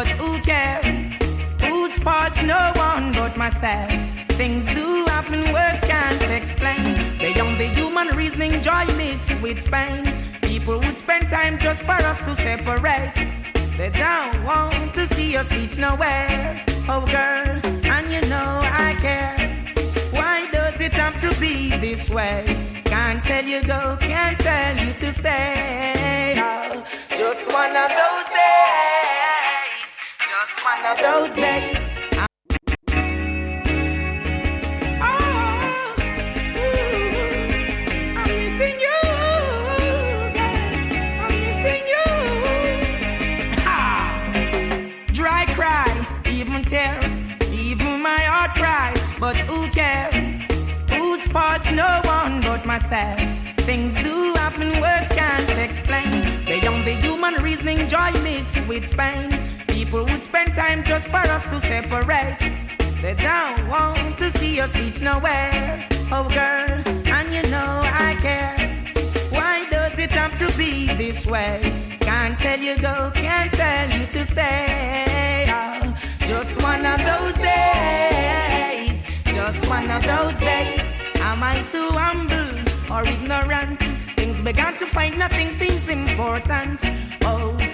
but who cares? Whose fault's no one but myself? Things do happen, words can't explain. Beyond the human reasoning, joy meets with pain. People would spend time just for us to separate. They don't want to see us reach nowhere. Oh, girl, and you know I care. Why does it have to be this way? Can't tell you go, can't tell you to stay. Oh, just one of those even tears, even my heart cries. But who cares? Whose fault's no one but myself? Things do happen, words can't explain. Beyond the human reasoning, joy mixed with pain. People would spend time just for us to separate. They don't want to see us reach nowhere. Oh, girl, and you know I care. Why does it have to be this way? Can't tell you go, can't tell you to stay. Oh, just one of those days. Just one of those days. Am I too humble or ignorant? Things began to find nothing seems important.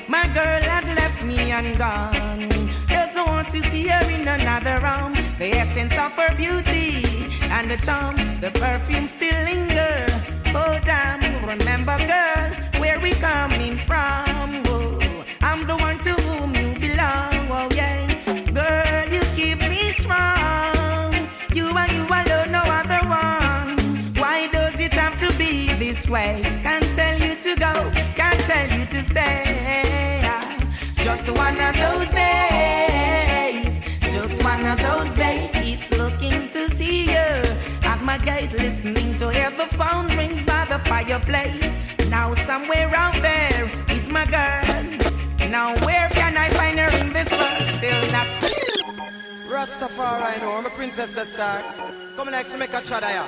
My girl had left me and gone. Doesn't want to see her in another room. The essence of her beauty and the charm, the perfume still linger. Oh, damn, remember, girl, where we coming from. Oh, I'm the one to whom you belong. Oh, yeah. Girl, you keep me strong. You and you alone, no other one. Why does it have to be this way? Can't tell you to go, can't tell you to stay. Just one of those days, just one of those days. It's looking to see you at my gate, listening to hear the phone rings by the fireplace. Now somewhere out there is my girl. Now where can I find her in this world? Still not. Rastafari, I know, I'm a princess the star. Come next to make a shot ya.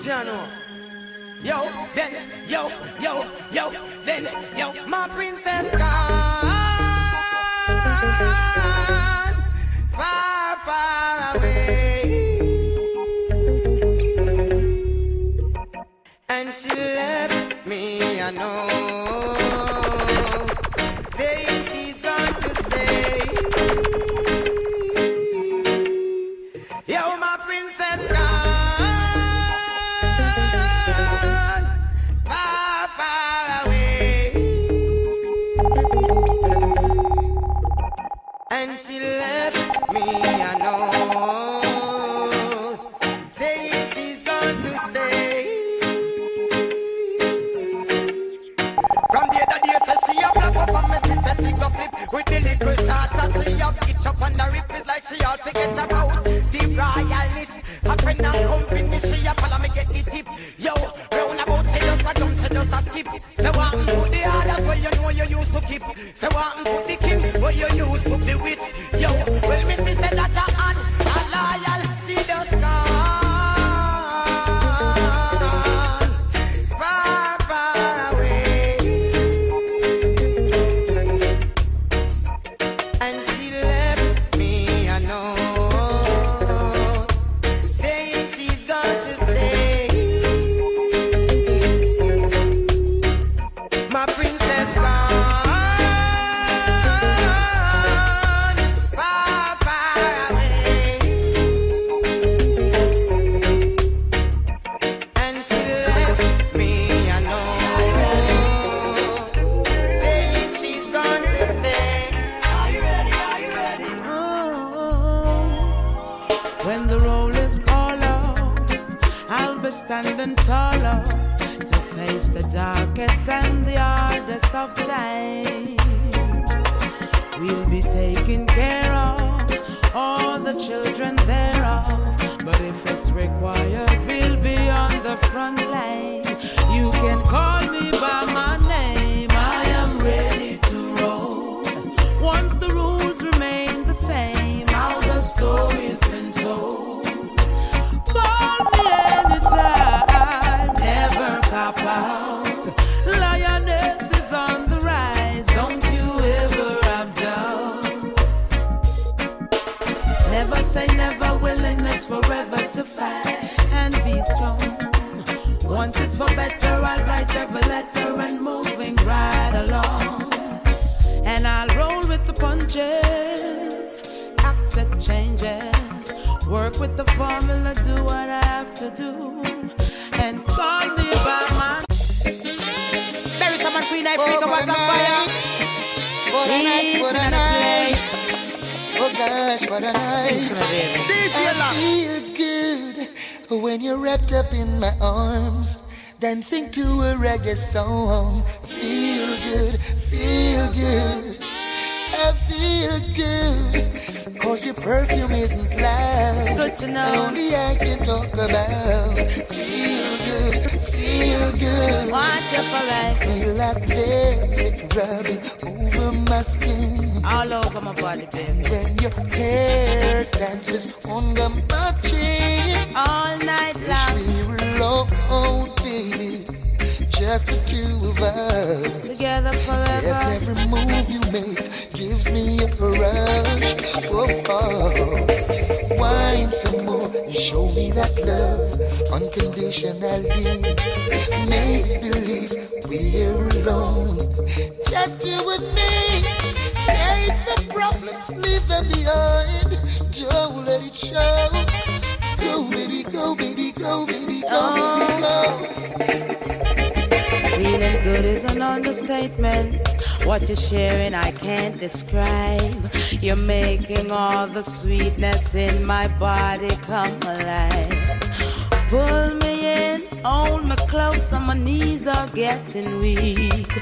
Jano. Yo, then, yo, yo, yo, then, yo, my princess gone. Know. Saying she's going to stay. And thereof. But if it's required, we'll be on the front line. You can call me by my name. I am ready to roll. Once the rules remain the same, how the story's been told. Call me anytime, never cop out. For better, I'll write every letter and moving right along. And I'll roll with the punches, accept changes, work with the formula, do what I have to do, and call me by my. There is someone queen, I figure what's on fire. What a night, what a night. Oh gosh, what a night. I feel good when you're wrapped up in my arms. Dancing to a reggae song. I Feel good, feel good. I feel good. Cause your perfume isn't loud. It's good to know. And only I can talk about. Feel good, feel good. Want you. Feel like velvet rubbing over my skin. All over my body, baby. When your hair dances under my chin. All night long. Wish we were alone, baby. Just the two of us. Together forever. Yes, every move you make gives me a rush. Oh, oh. Wine some more and show me that love unconditionally. Make believe we're alone, just you and me. Take the problems, leave them behind. Don't let it show. Go, baby, go, baby, go, baby, go, baby, go. Oh. Feeling good is an understatement. What you're sharing, I can't describe. You're making all the sweetness in my body come alive. Pull me in, hold me close, and my knees are getting weak.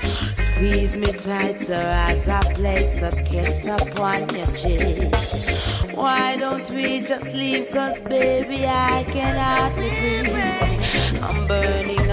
Squeeze me tighter as I place a kiss upon your cheek. Why don't we just leave? Cause baby, I can hardly breathe. I'm burning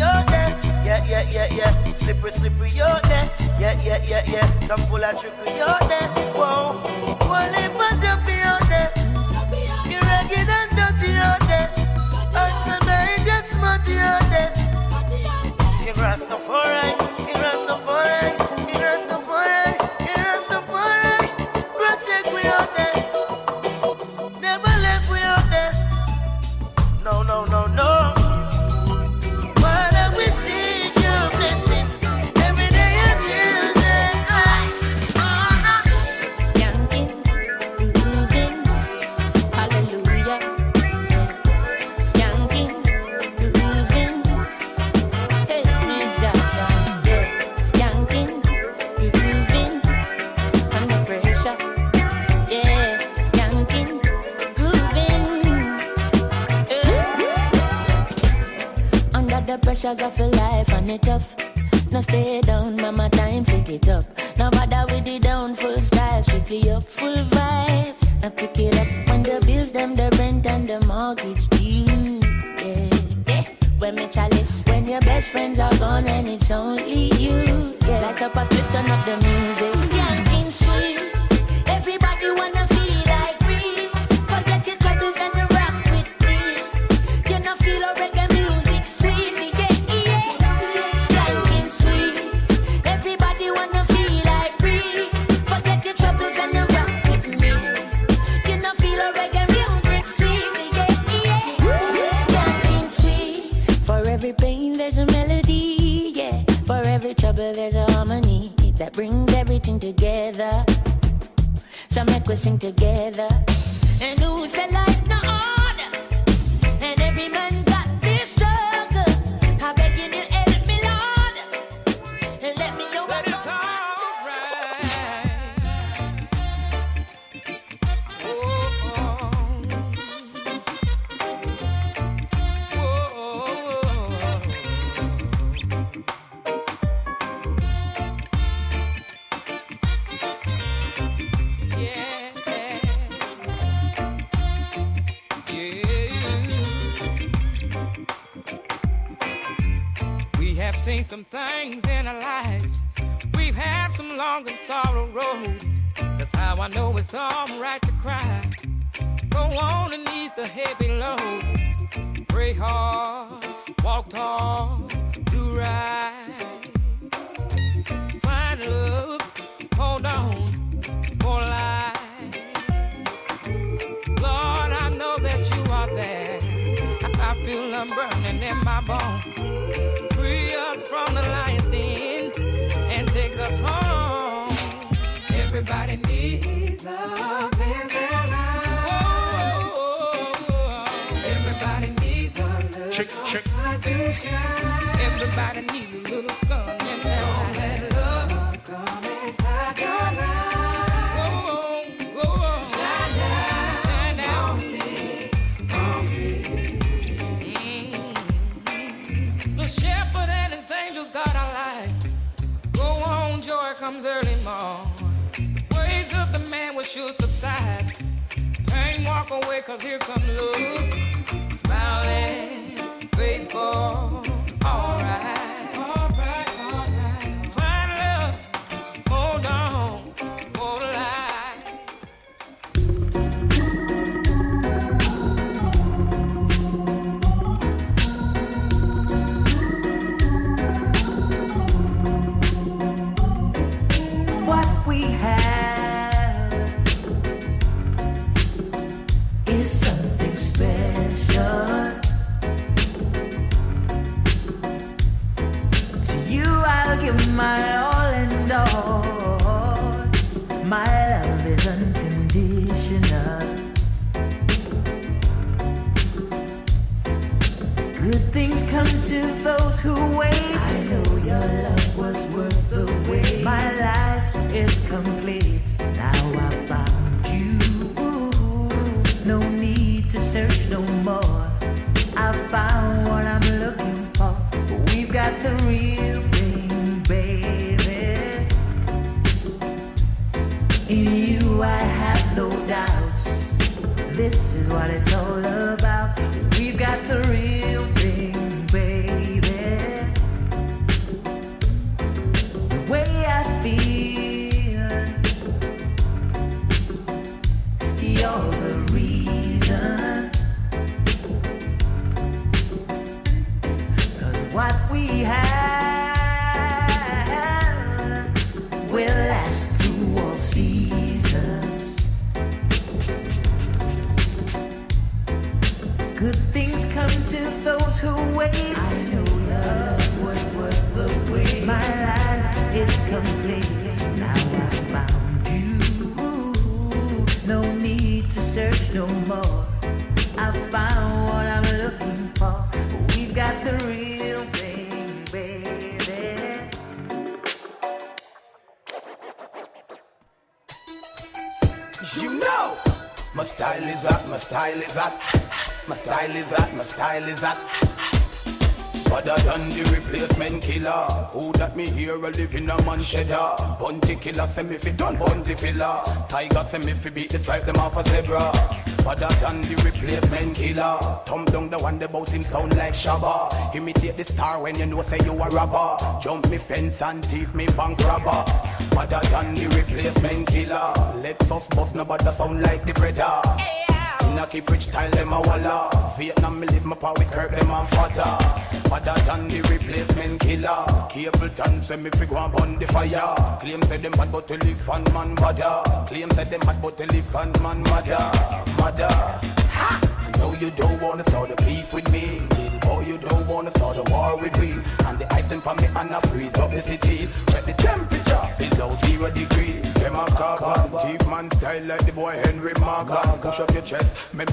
Out there. Yeah, yeah, yeah, yeah. Slippery, slippery out there. Yeah, yeah, yeah, yeah. Some full of trickery out there. Whoa. One lip and dumpy out there. You're ragged and dirty out there. And tonight that's smutty out there. Your grass no foreign. Your grass no foreign. Brings everything together. So make we sing together. And who say life no order? How I know it's alright to cry. Go on and ease a heavy load. Pray hard, walk tall, do right. Find love, hold on for life. Lord, I know that you are there. I feel them burning in my bones. Free us from the lion's den and take us home. Everybody Everybody needs a little Check, check. sunshine. Everybody needs a little sun in their life. Let love come inside your life. Shine down, shine down on me, on me. The shepherd and his angels guard our life. Go on, joy comes early morn. The of the man will sure subside. Pain walk away, cause here comes love. Smiling, faithful. Alright, who wait. I your love was worth the wait. My life is complete. Now I found you. No need to search no more. I found what I'm looking for. We've got the real thing, baby. You know, my style is hot, my style is hot, my style is hot, my style is hot. Other than the replacement killer, who that me hear a live in a man cheddar. Ah? Bounty Killer say me fi done bunty filler. Tiger say me fi beat the stripe them off a zebra. Other than the replacement killer, thumb down the one that bout him sound like Shabba. Imitate the star when you know say you a robber. Jump me fence and thief me bank robber. Other than the replacement killer, Lexus bust nobody sound like the brother. In a keep rich style, them a walla. Vietnam, me live my power Kirk, them a fatter. Other the replacement killer. Capleton, say me figure and burn the fire. Claim say them bad, but and man bother. Claim say them bad, but and man mother. Mother. Ha! No, you don't wanna start a beef with me. Little boy, you don't wanna start a war with me. And the ice them for me and I freeze up the city. Check the temperature, below zero degree. Them a carbon, thief man style like the boy Henry Morgan. Push up your chest, me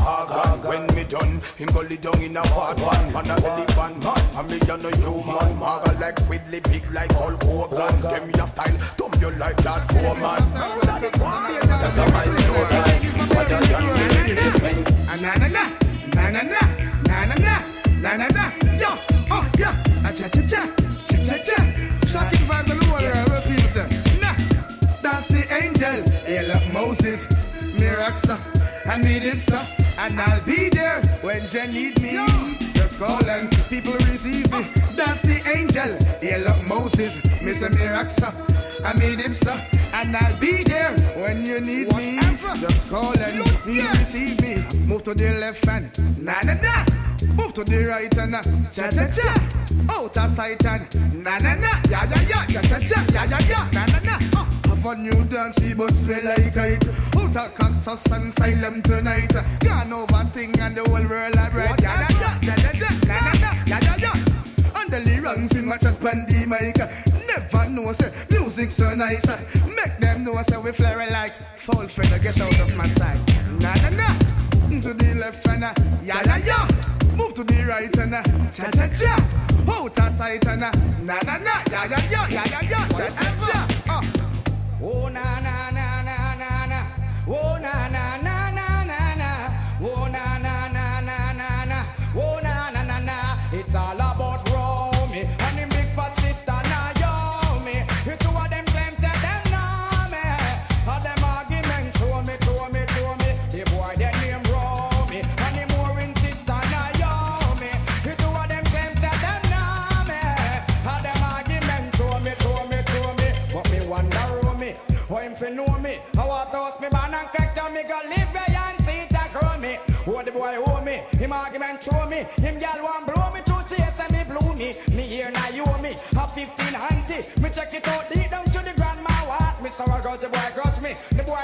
organ. When me done, him go lay down in a part one. Man a elephant man, and me a no human. Maga like Ridley, big like Hulk Hogan. Them your style, thumb your life that four man. That's a my slogan. Other than the replacement Ah, na na na, na na na, na na na, na na na. Yo, oh yeah, ah, cha cha cha, cha cha cha. Shocking vibes all over Moses, Miraxa, and me Dipsa, and I'll be there when you need me. just call and people receive me. That's the angel. Yeah, look, Moses, Mr. Miraxa. I made him so, and I'll be there when you need Whatever. me. Just call and please receive me. Move to the left hand, na na na. Move to the right and cha cha cha. Out of sight and na na na. Ya ya ya, cha cha cha. Ya ya ya, na na na. Uh. Have a new dance, she bust me like it. Out of cactus and silent tonight. Gone over sting and the whole world are bright. Ya ya ya, na na na. Ya ya ya. And the lyrics in my chat the mic. Never know say music so nice. Make them know say we flare like fall friend. Get out of my sight. Na na na. To the left and uh, ya ya ya. Move to the right and uh, cha cha cha. Out of sight and uh, na na na. Ya ya ya ya ya ya. Cha cha cha. Uh. Oh na na na na na na. Oh na na na na na na. Oh na na na na na na. Oh na na na na. It's all him argument show me. Him gal want blow me to chase and me blew me. Me here now you me, a 15 auntie. Me check it out deep down to the grandma what. Me sorry got the boy grudge me, the boy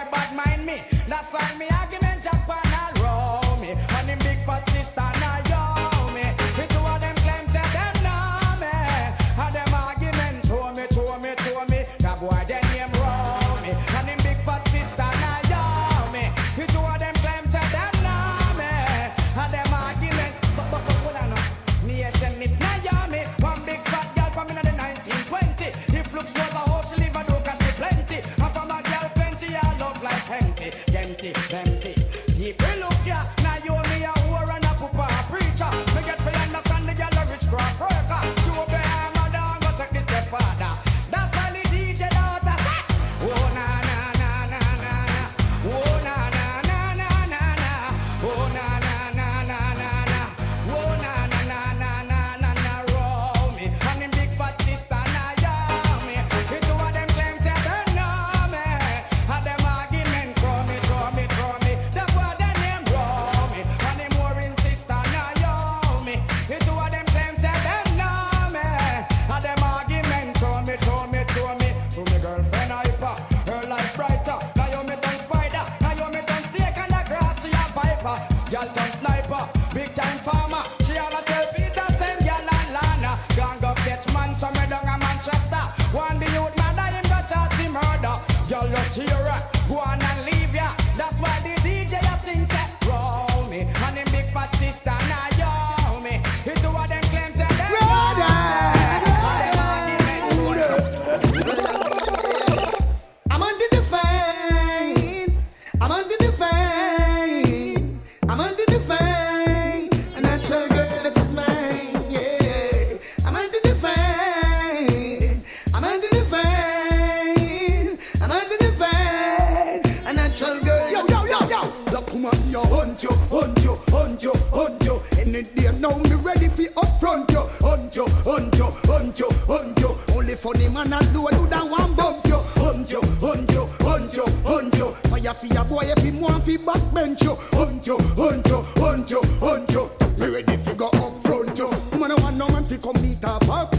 hunt you, hunt you. Only funny man I do, do that one bump you. Hunt you, hunt you, hunt you, hunt you. Fire for your boy if him want fi backbench you. Hunt you, hunt you, hunt you, hunt you. Me ready to go up front you. Man, I want no man fi come meet her up.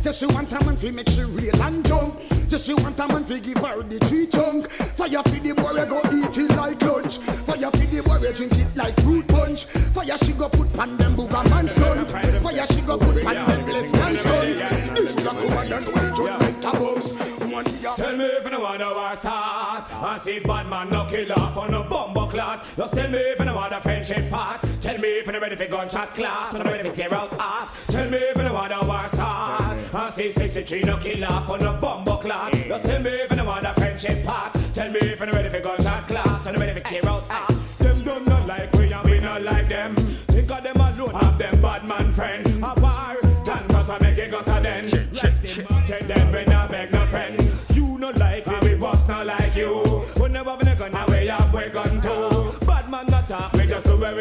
Say she want a man fi make she real and jump. Say she want a man fi give her the tree chunk. Fire fi the boy go eat it like lunch. Fire fi the boy drink it like fruit punch. Fire she go put pan them booger man stunt. Fire she go put pan them lesbian stunt. This black woman don't know the judgment about. One ya. Tell me if you want to war start. I see bad man no kill off on a bumbo clot. Just tell me if you want a friendship part. Tell me if you ready for gunshot clot. When I'm ready for tear out heart. Tell me if you want to war start. I see 63 no kill off on a bumbo clot. Just tell me if you want a friendship part. Tell me if you ready for gunshot clot. When I'm ready for tear out heart. Them don't not like we and we not like them. Think of them alone have them bad man friend. A war Done for some make it go so then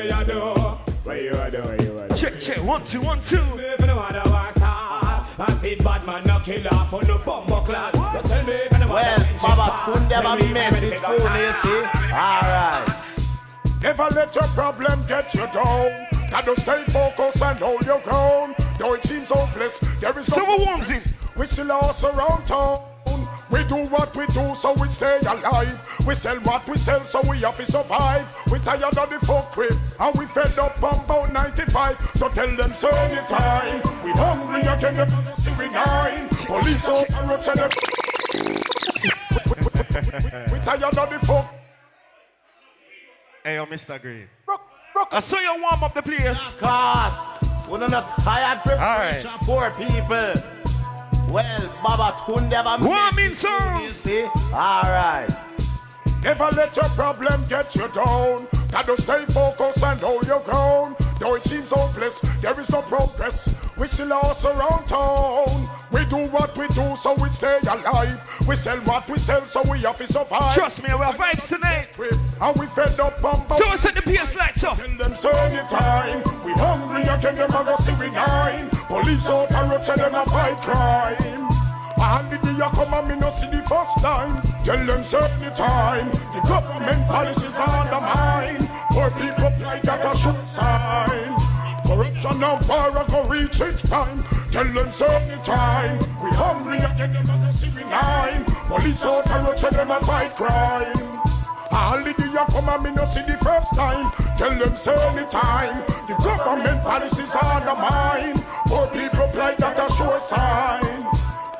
we just do what we a do Where you you are doing, you are doing. Check, check, one, two, one, two. If you wanna war start, I see bad man no kill off on the bumbo clad. Just tell me if you wanna Well, Baba Kunde have a message for me, you see. Alright. Never let your problem get you down. Gotta stay focused and hold your ground. Though it seems hopeless, there is Silver Wormsy. We still are around town. We do what we do so we stay alive. We sell what we sell so we have to survive. We tired of the fuck crib and we fed up from about 95. So tell them so anytime. We hungry again, them see we nine. Police operate and them. We tired of the fuck. Hey, yo, Mr. Green. I saw you warm up the place. Cause we're not tired preparation, poor people. Well, Baba Kunde have a Warm in message for me, you songs. Alright. Never let your problem get you down. Gotta stay focused and hold your ground. Though it seems hopeless, there is no progress. We still are around town. We do what we do so we stay alive. We sell what we sell so we have to survive. Trust me, we have vibes tonight. And we fed up from So I set the PS lights up. Tell them so anytime. We hungry again, them a go see we nine. Police out and road say them a fight crime. And the day you come and me no see the first time. Tell them so anytime. The government policies are undermined. Poor people like that a shoot sign. Corruption and power go reach its prime. Tell them so anytime. We hungry again, them a see we nine. Police out and road say them a fight crime. All the day you come and me no see the first time. Tell them say anytime. The government policies are undermined. Poor people like that a sure sign.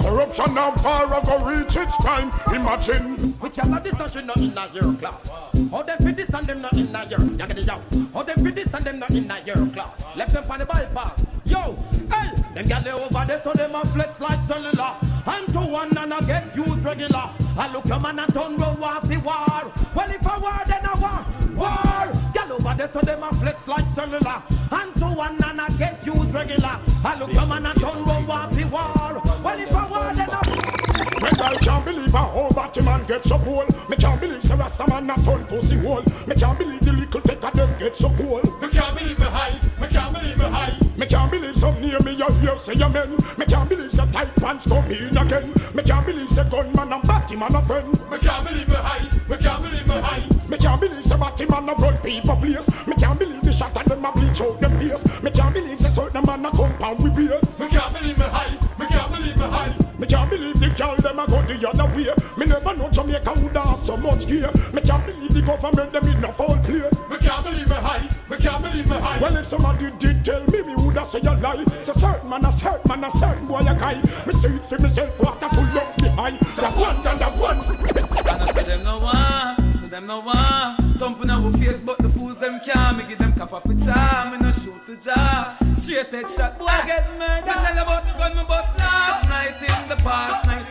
Corruption and power go reach its prime. Imagine. Which are this not not in a your class. How them fit this and them not in a your yaggedy yow. How them fit this and them not in a your class. Left them on the bypass. Yo, hey, them gal they over there so them a flex like cellular. And to one and I get used regular. I look your man and turn row off the war. Well if a war then a war. War. Gal over there so them a flex like cellular. And to one and I get used regular. I look your man and turn row off the war. Well if a war then Well, I can't believe a whole batty man get so cool. Me can't believe the Rasta man not turn pussy hole. Me can't believe the little take them get so cool. Me can't believe me high, me can't believe me high. Me can't believe some near me you hear say amen. Me can't believe some tight pants come in again. Me can't believe say gunman and batty man a friend. Me can't believe me high, me can't believe me high. Me can't believe say batty man a run people place. Me can't believe the shot of them a bleach out them face. Me can't believe say certain man a compound other way. Me never know Jamaica would have so much gear. Me can't believe the government them in a foul play. Me can't believe me high, me can't believe me high. Well, if somebody did tell me, me woulda say a lie. It's a certain man, a certain man, a certain boy, a guy. Me see it for myself, water full of me high. The one and the one. And I say them no one, say them no one. Thumping our face, but the fools them can't. Me give them cap off a charm, me no shoot to jar. Straight head shot, boy get murdered. Me tell about the gun me bust last night in the past night.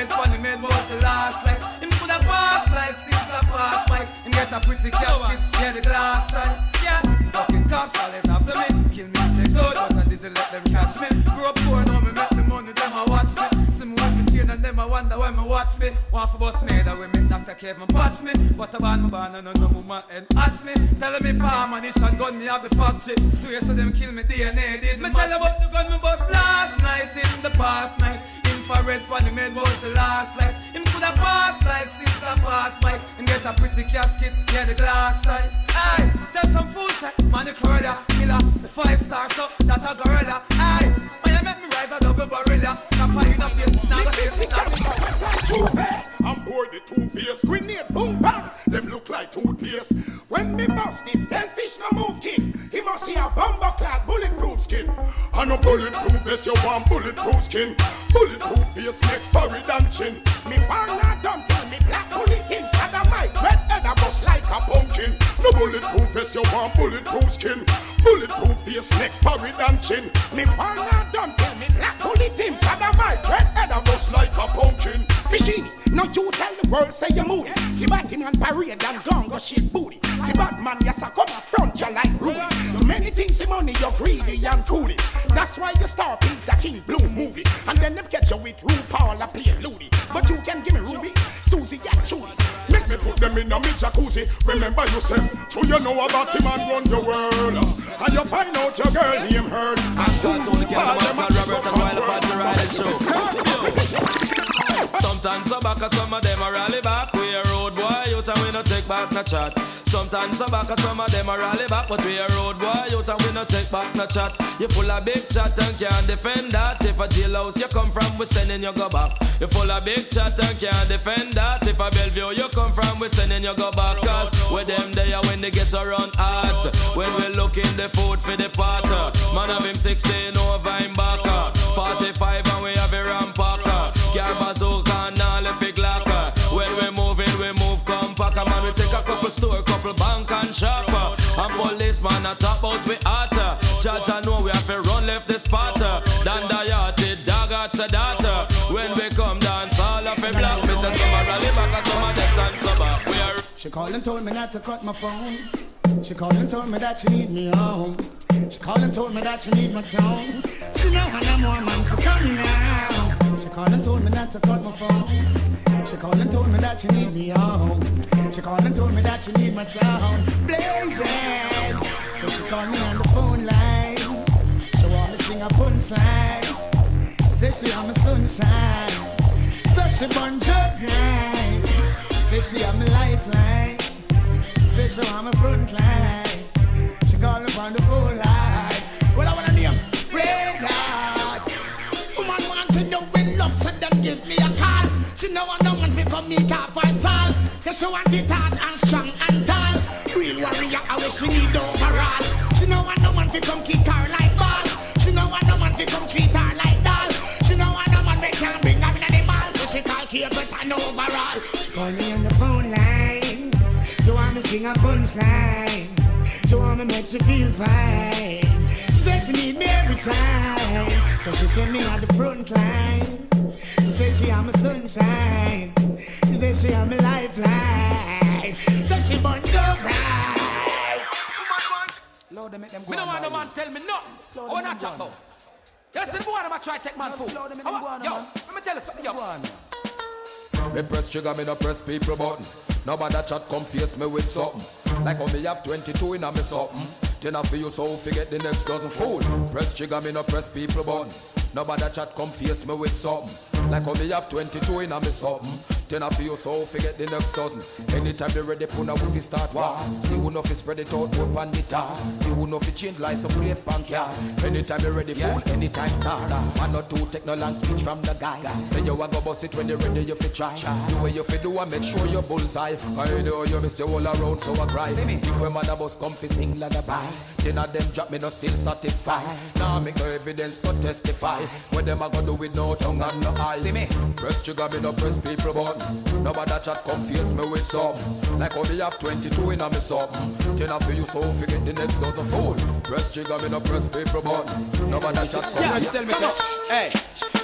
Infrared funny made the last night. Him put a fast like sister fast like. And get a pretty casket, yeah the glass side. Yeah, fucking cops always after me. Kill me if they could, but I didn't let them catch me. Grew up poor, now me make the money, them a watch me. See me with me chain and them a wonder why me watch me. Want for bust me, that way me Dr. Kevin patch me. What a band me band and no woman and atch me. Telling me farm ammunition gun me have the factory. Swear so them kill me DNA did me tell about the gun me bust last night in the past night. Infrared for the made was the last light. Him could have passed like sister fast Mike. And get a pretty casket, yeah the glass side. Aye, tell some fools say, man the corridor, killer, the five stars so that a gorilla. Aye, when you make me rise a double barrella. Kappa in a face, now go face me Two face, I'm bored the two face. Grenade, boom, bam, them look like toothpaste. When me bust this, ten fish no move king. He must see a bomber clad bulletproof skin. And a bulletproof vest, you want bulletproof skin. Bulletproof face, make forehead and chin. Me wanna don't tell me black bullet king. Sodomite, red head a bust like a pumpkin. No bulletproof vest, you want bulletproof skin. Bulletproof face, make forehead and chin. Me wanna don't tell me black bullet king. Sodomite, red head a bust like a pumpkin. Machine, no you tell the world say you moody. See Batman parade and gun go shake booty. See Batman yes I come up front you like Rudy. Too many things see money you're greedy and coolly. That's why you star piece the King Blue movie. And then them catch you with RuPaul I play Loody. But you can give me Ruby, Susie and Judy. Make me put them in a me jacuzzi. Remember you said, so you know about him and run your world. And you find out your girl name her. And who all them a piece of Sometimes some back, some of them are rally back. We a road boy, you and we no take back no chat. Sometimes some back, some of them are rally back, but we a road boy, you and we no take back no chat. You full of big chat and can't defend that. If a jailhouse you come from, we sending you go back. You full of big chat and can't defend that. If a Bellevue you come from, we sending you go back. Cause with them there when they get around hot. When we looking the food for the pot. Man have him 16 over him back. 45 and we have a. Bazooka and all if it glock. When we moving, we move compact. Man, we take a couple store, couple bank and shop. And policeman a top out we hot. Judge I know we have to run left the spot. Dan the dog at data. When we come dance, all of it black. Some a rally back and some a left and back. We are She called and told me not to cut my phone. She called and told me that she need me home. She called and told me that she need my tone. She know I know more man for coming now. She called and told me not to cut my phone. She called and told me that she need me home. She called and told me that she need my tone. Blazing. So she called me on the phone line. She want me sing a punchline. She said she am my sunshine. So she bun right. Say she am my lifeline. Say she am my front line. She called me on the phone line. She want it hard and strong and tall. Real warrior, I wish she need overall. She know I don't want to come kick her like ball. She know I don't want to come treat her like doll. She know I don't want me can bring her in the mall. So she call Kate but an overall. She call me on the phone line. So want me sing a punchline. So want me make you feel fine. She said she need me every time. So she send me on the front line. She said she am my sunshine. She said she am my lifeline. So she bun go right. Lord, they make them go Me no and want no man tell me nothing. Slow I them oh, wanna and chat go on. about. The boy I'm try to take man No, food. slow them and I go want- on, Yo, let me tell you something. Yo, Go. Me press trigger, me no press people button. Nobody that chat come face me with something. Like how me have 22 in a me something. Then I feel so forget the next dozen fool. Press trigger, me no press people button. Nobody chat come face me with something. Like how me have 22 in a me something. Then I feel so forget the next dozen. Anytime they ready, puna we see start war. See who know fi spread it out, put pan the tar. See who know fi change lights up plate pan car. Anytime you ready, fool, anytime start. Man not two take no long speech from the guy. Say you a go bust it when you ready, you fi try. Do what you fi do and make sure you bullseye. I know you miss your all around, so I cry. Think when man a come fi sing lullaby. Then a them drop me no still satisfied. Now make no evidence to testify. What them a go do with no tongue and no eye. See me. Press trigger, me no press people button. Nobody chat confuse me with something. Like how me have 22 in a me something. Then I feel you so forget the next dozen fool. Press trigger, me no press people button. Nobody chat confuse tell me, Come on. Hey.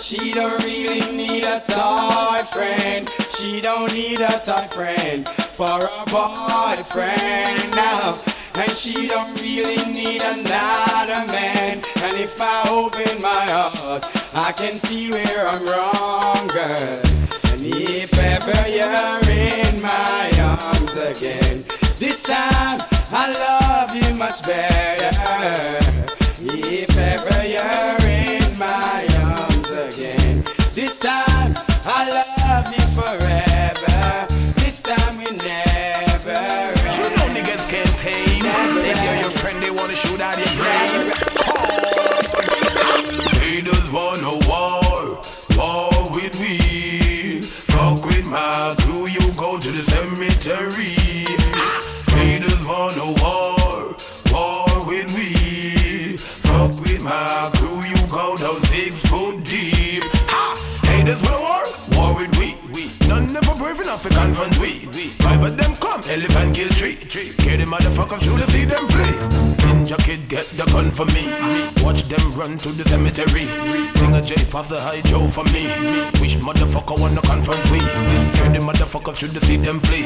She don't really need a toy friend. She don't need a toy friend for a boyfriend now. And she don't really need another man. And if I open my heart, I can see where I'm wrong, girl. If ever you're in my arms again, this time I love you much better. If ever you're in my arms again, this time I with my you go down six foot deep. Ha! Hey, this wanna war, war with we. None never brave enough to confront we. Five of them come, elephant kill tree. Kill the motherfuckers, you to see them flee. Get the gun for me. Watch them run to the cemetery. Sing a J pop the high Joe for me. Which motherfucker wanna confront we? Kill the motherfuckers, you to see them flee.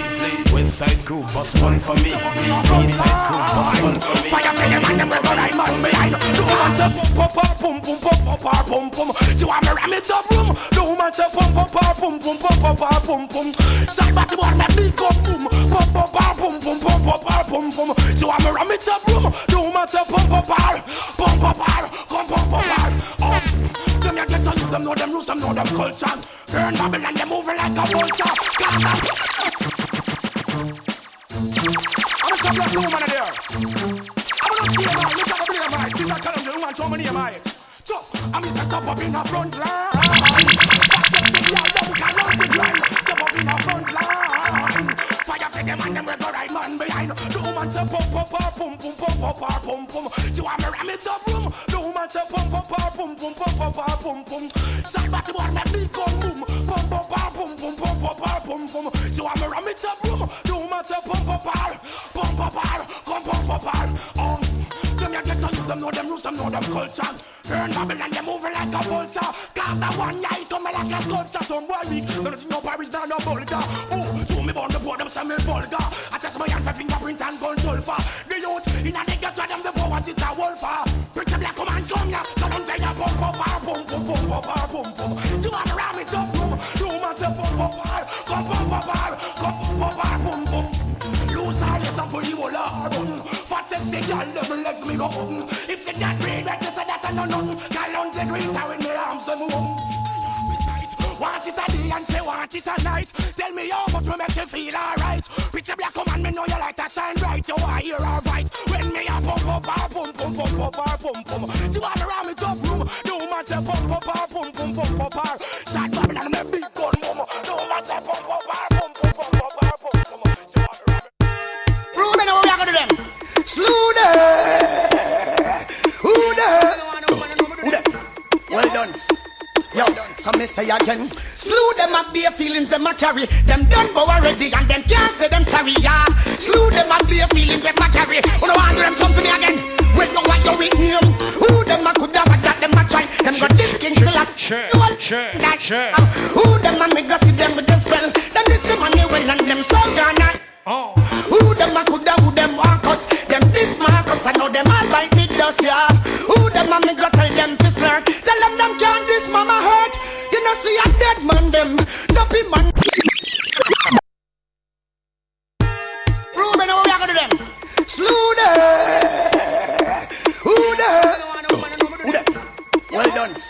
West side crew, bust one for me. East side crew, bust one for me. Fire for them and them rebel like man behind The woman say pump pump pump pum pum pump pump pum pum She want me ram it up room The woman say pump pump pump pum pum pump pump pum pum Side body boy me big up boom boom. So I'm a ram it up boom. Do matter pump up bar, pump up bar, come pump up bar. Oh, um, them ya get to you, them know them rules, them know them culture. Burn Babylon, they moving like a vulture. I'm a stop that blue man there. I'm gonna see him, look at the blue man. She's not telling you, you want to show me name it. So, I'm Mr. Stop up in the front line. Back up run the grind. Step up in the front line. Fire for them and them we go right man behind. The woman say pump up her pum pum pump up her pum pum. She want me ram it up room. The woman say pump up her pum pum pump up her pum pum. Somebody want me big gun boom. Pump up her pum pum pump up her pum pum. She want me ram it up room. The woman say pump up her pump up her come pump know them rules, them know them culture. Burn Babylon, they moving like a vulture. Cause the one guy come like a sculpture. Some boy weak, no nothing no Paris, no no vulgar. Oh, so me born the board, them say me vulgar. I test my hand for fingerprint and gun sulfur. The youth in a nigga try them before what it's a wolf. Pretty black come and come ya. So don't say ya pump up, pump pump pump up, pump pump. You wanna ram it up, boom. You man say pump up, come pump up, come pump up, pump pump. Loose all yes and pull the whole album. Fat sexy girl, them legs me go open. If say that breed, that you say that I know nothing. Girl on the green in the arms them home. Want it a day and say want it a night. Tell me how much will make you feel alright. Pretty black come and me know you like to shine bright. You want hear our voice when me a pump up our pump pump pump up our pump pump. She want around me top room. No say pump up our pump pump pump up our. Shot Babylon me big gun mama. No say pump up our pump pump pump up our pump pump. Around me. Ruben, what we are gonna do them? Slew them. Who them? Who them? Well done. Yo, so me say again, slew them up bare feelings them a carry. Them done bow already and them can't say them sorry, yeah. Slew them up bare feelings them a carry. Who no want them something again? When you want your with name, who them a coulda but that them a try. Them got this king still a Sure, sure, that, uh, Who them a me go see them with the spell? Them this money well and them so gonna. Oh. Who them a coulda, who them want us? Them this Marcus, I know them all bite it dust, yeah. Who them a me go tell them to flirt? Tell them them can't this mama hurt. You know see a dead man them, dumpy man. Ruben, what we are gonna do them? Slew them. Who them? Who them? Well done.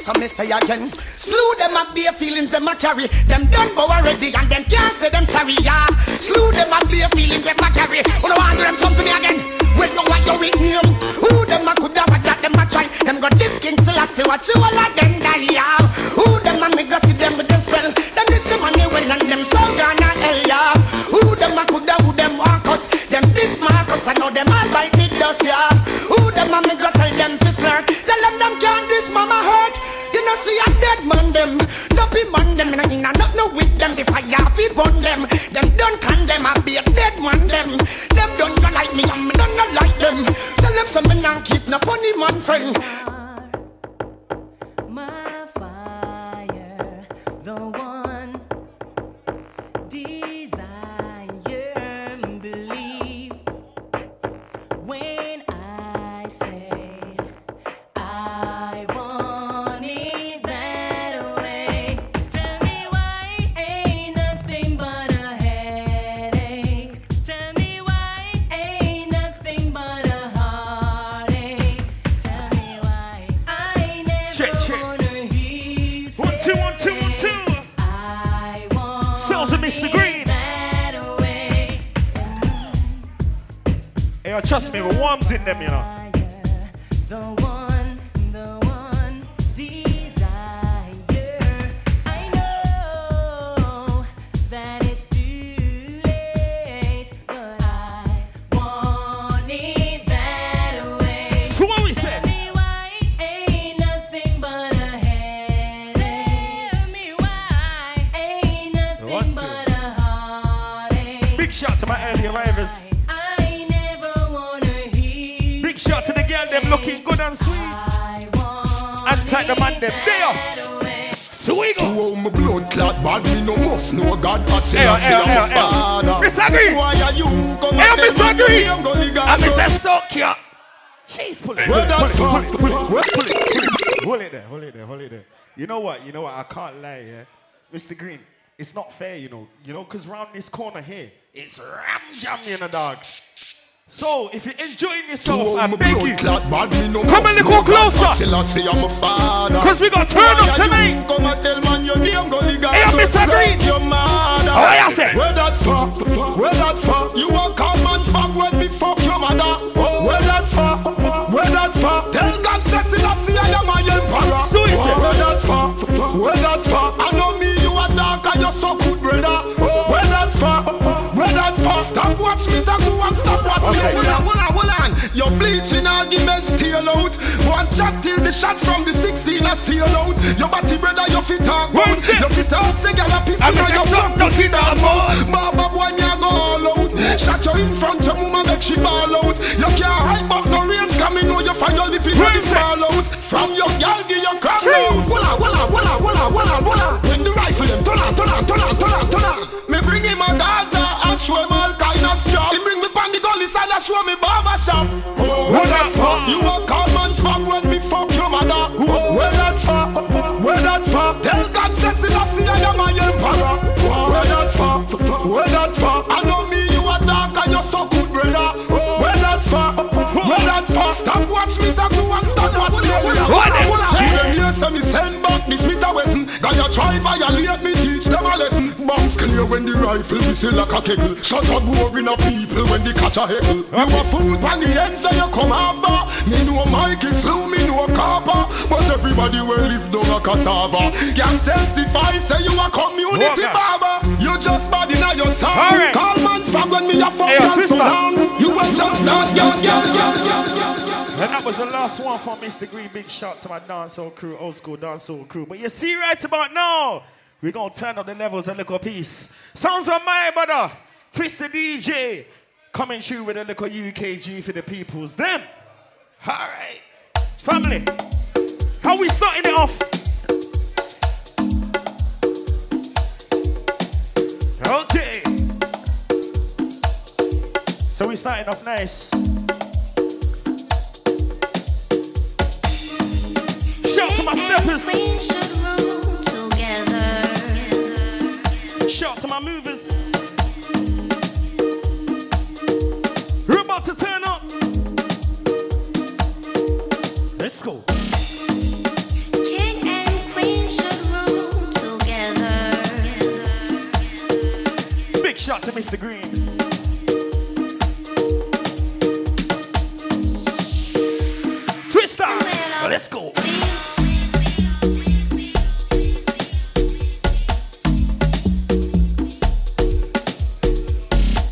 So me say again, slew them up bare feelings them a carry. Them done bow already and them can't say them sorry, yeah. Slew them up bare feelings them a carry. Who no want do them something again? When you want your with name, who them a coulda but that them a try. Them got this king still a see what you all of them die, yeah. Who them a me go see them with them spell? Them this money well and them so gonna hell, yeah. Who them a coulda, who them want us? Them this Marcus, I know them all bite it dust, yeah. See a dead man them, dumpy man them, and I not no with them. The fire fi burn them, to my early arrivals. I never wanna hear Big shout to the girl, them looking good and sweet. And type the man, them there. So we go. Oh, my blood clot bad, me no must know God. I say, I say, I'm a father. Miss Agri. Why are you come Hey, at Miss Agri. them gully I miss girls? a so cute. Jeez, pull it. Pull it, pull it, pull it, pull it, pull it, pull it. Hold it there, hold it there, hold it there. You know what? You know what? I can't lie, yeah. Mr. Green, it's not fair, you know. You know, because round this corner here, It's Ram Jam, you know, dog. So, if you're enjoying yourself, I beg you, come a little closer. Because we got turn up tonight. Hey, I'm Mr. Green. How are you oh, say? Where that fuck? Where that fuck? You a come and fuck when me fuck your mother. Where that fuck? Where that fuck? Tell God says I see I am my emperor. So he said. Where that fuck? Where that that go and stop watch me. Okay. Hold on, hold on, hold on. Your bleaching arguments steal out. One shot till the shot from the 16 a seal out. Your body brother, you fit talk One about. sip. You fit talk, say girl a in gonna your fuck something, pussy dog mouth. Baba boy, me a go all out. Shot you in front of woman, make she ball out. You can't hide but no range, come in know you find your living in the small house. From your girl, give your crowd out. Walla, walla, walla, walla, walla, walla. When the rifle them, turn on, turn on, turn on, turn on, turn on. Me bring him a Gaza and show him the gully side and show me barber shop. Where that fuck? You a come and fuck when me fuck your mother. Where that fuck? Where that fuck? Tell God says I see I am my emperor. Where that fuck? Where that fuck? I know me, you a dark and you so good, brother. Where that fuck? Where that fuck? Stop watch me, that you want stop watch me. What them say? Children here say me send back the Smith and Wesson. Got your try violate me, teach them a lesson. Clear when the rifle whistle like a kegel. Shut up boring of people when they catch a heckle. You a fool pan the end so you come after. Me know Mikey slew, me know Copper. But everybody will live down a cassava. Can testify say you a community Walker. barber. You just bad in your song. Alright. Call man fag when me a fuck Hey, so long. You will just start, yeah, yeah, yeah, yeah. And that was the last one for Mr. Green. Big shout to my dancehall crew, old school dancehall crew. But you see, right about now, we're gonna turn up the levels a little piece. Sounds of my brother, Twister DJ, coming through with a little UKG for the peoples. Them, all right, family. How we starting it off? Okay. So we starting off nice. Shout to my steppers. Shout to my movers. We're about to turn up. Let's go. King and Queen should rule together. Big shout to Mr. Green. Twister. Let's go.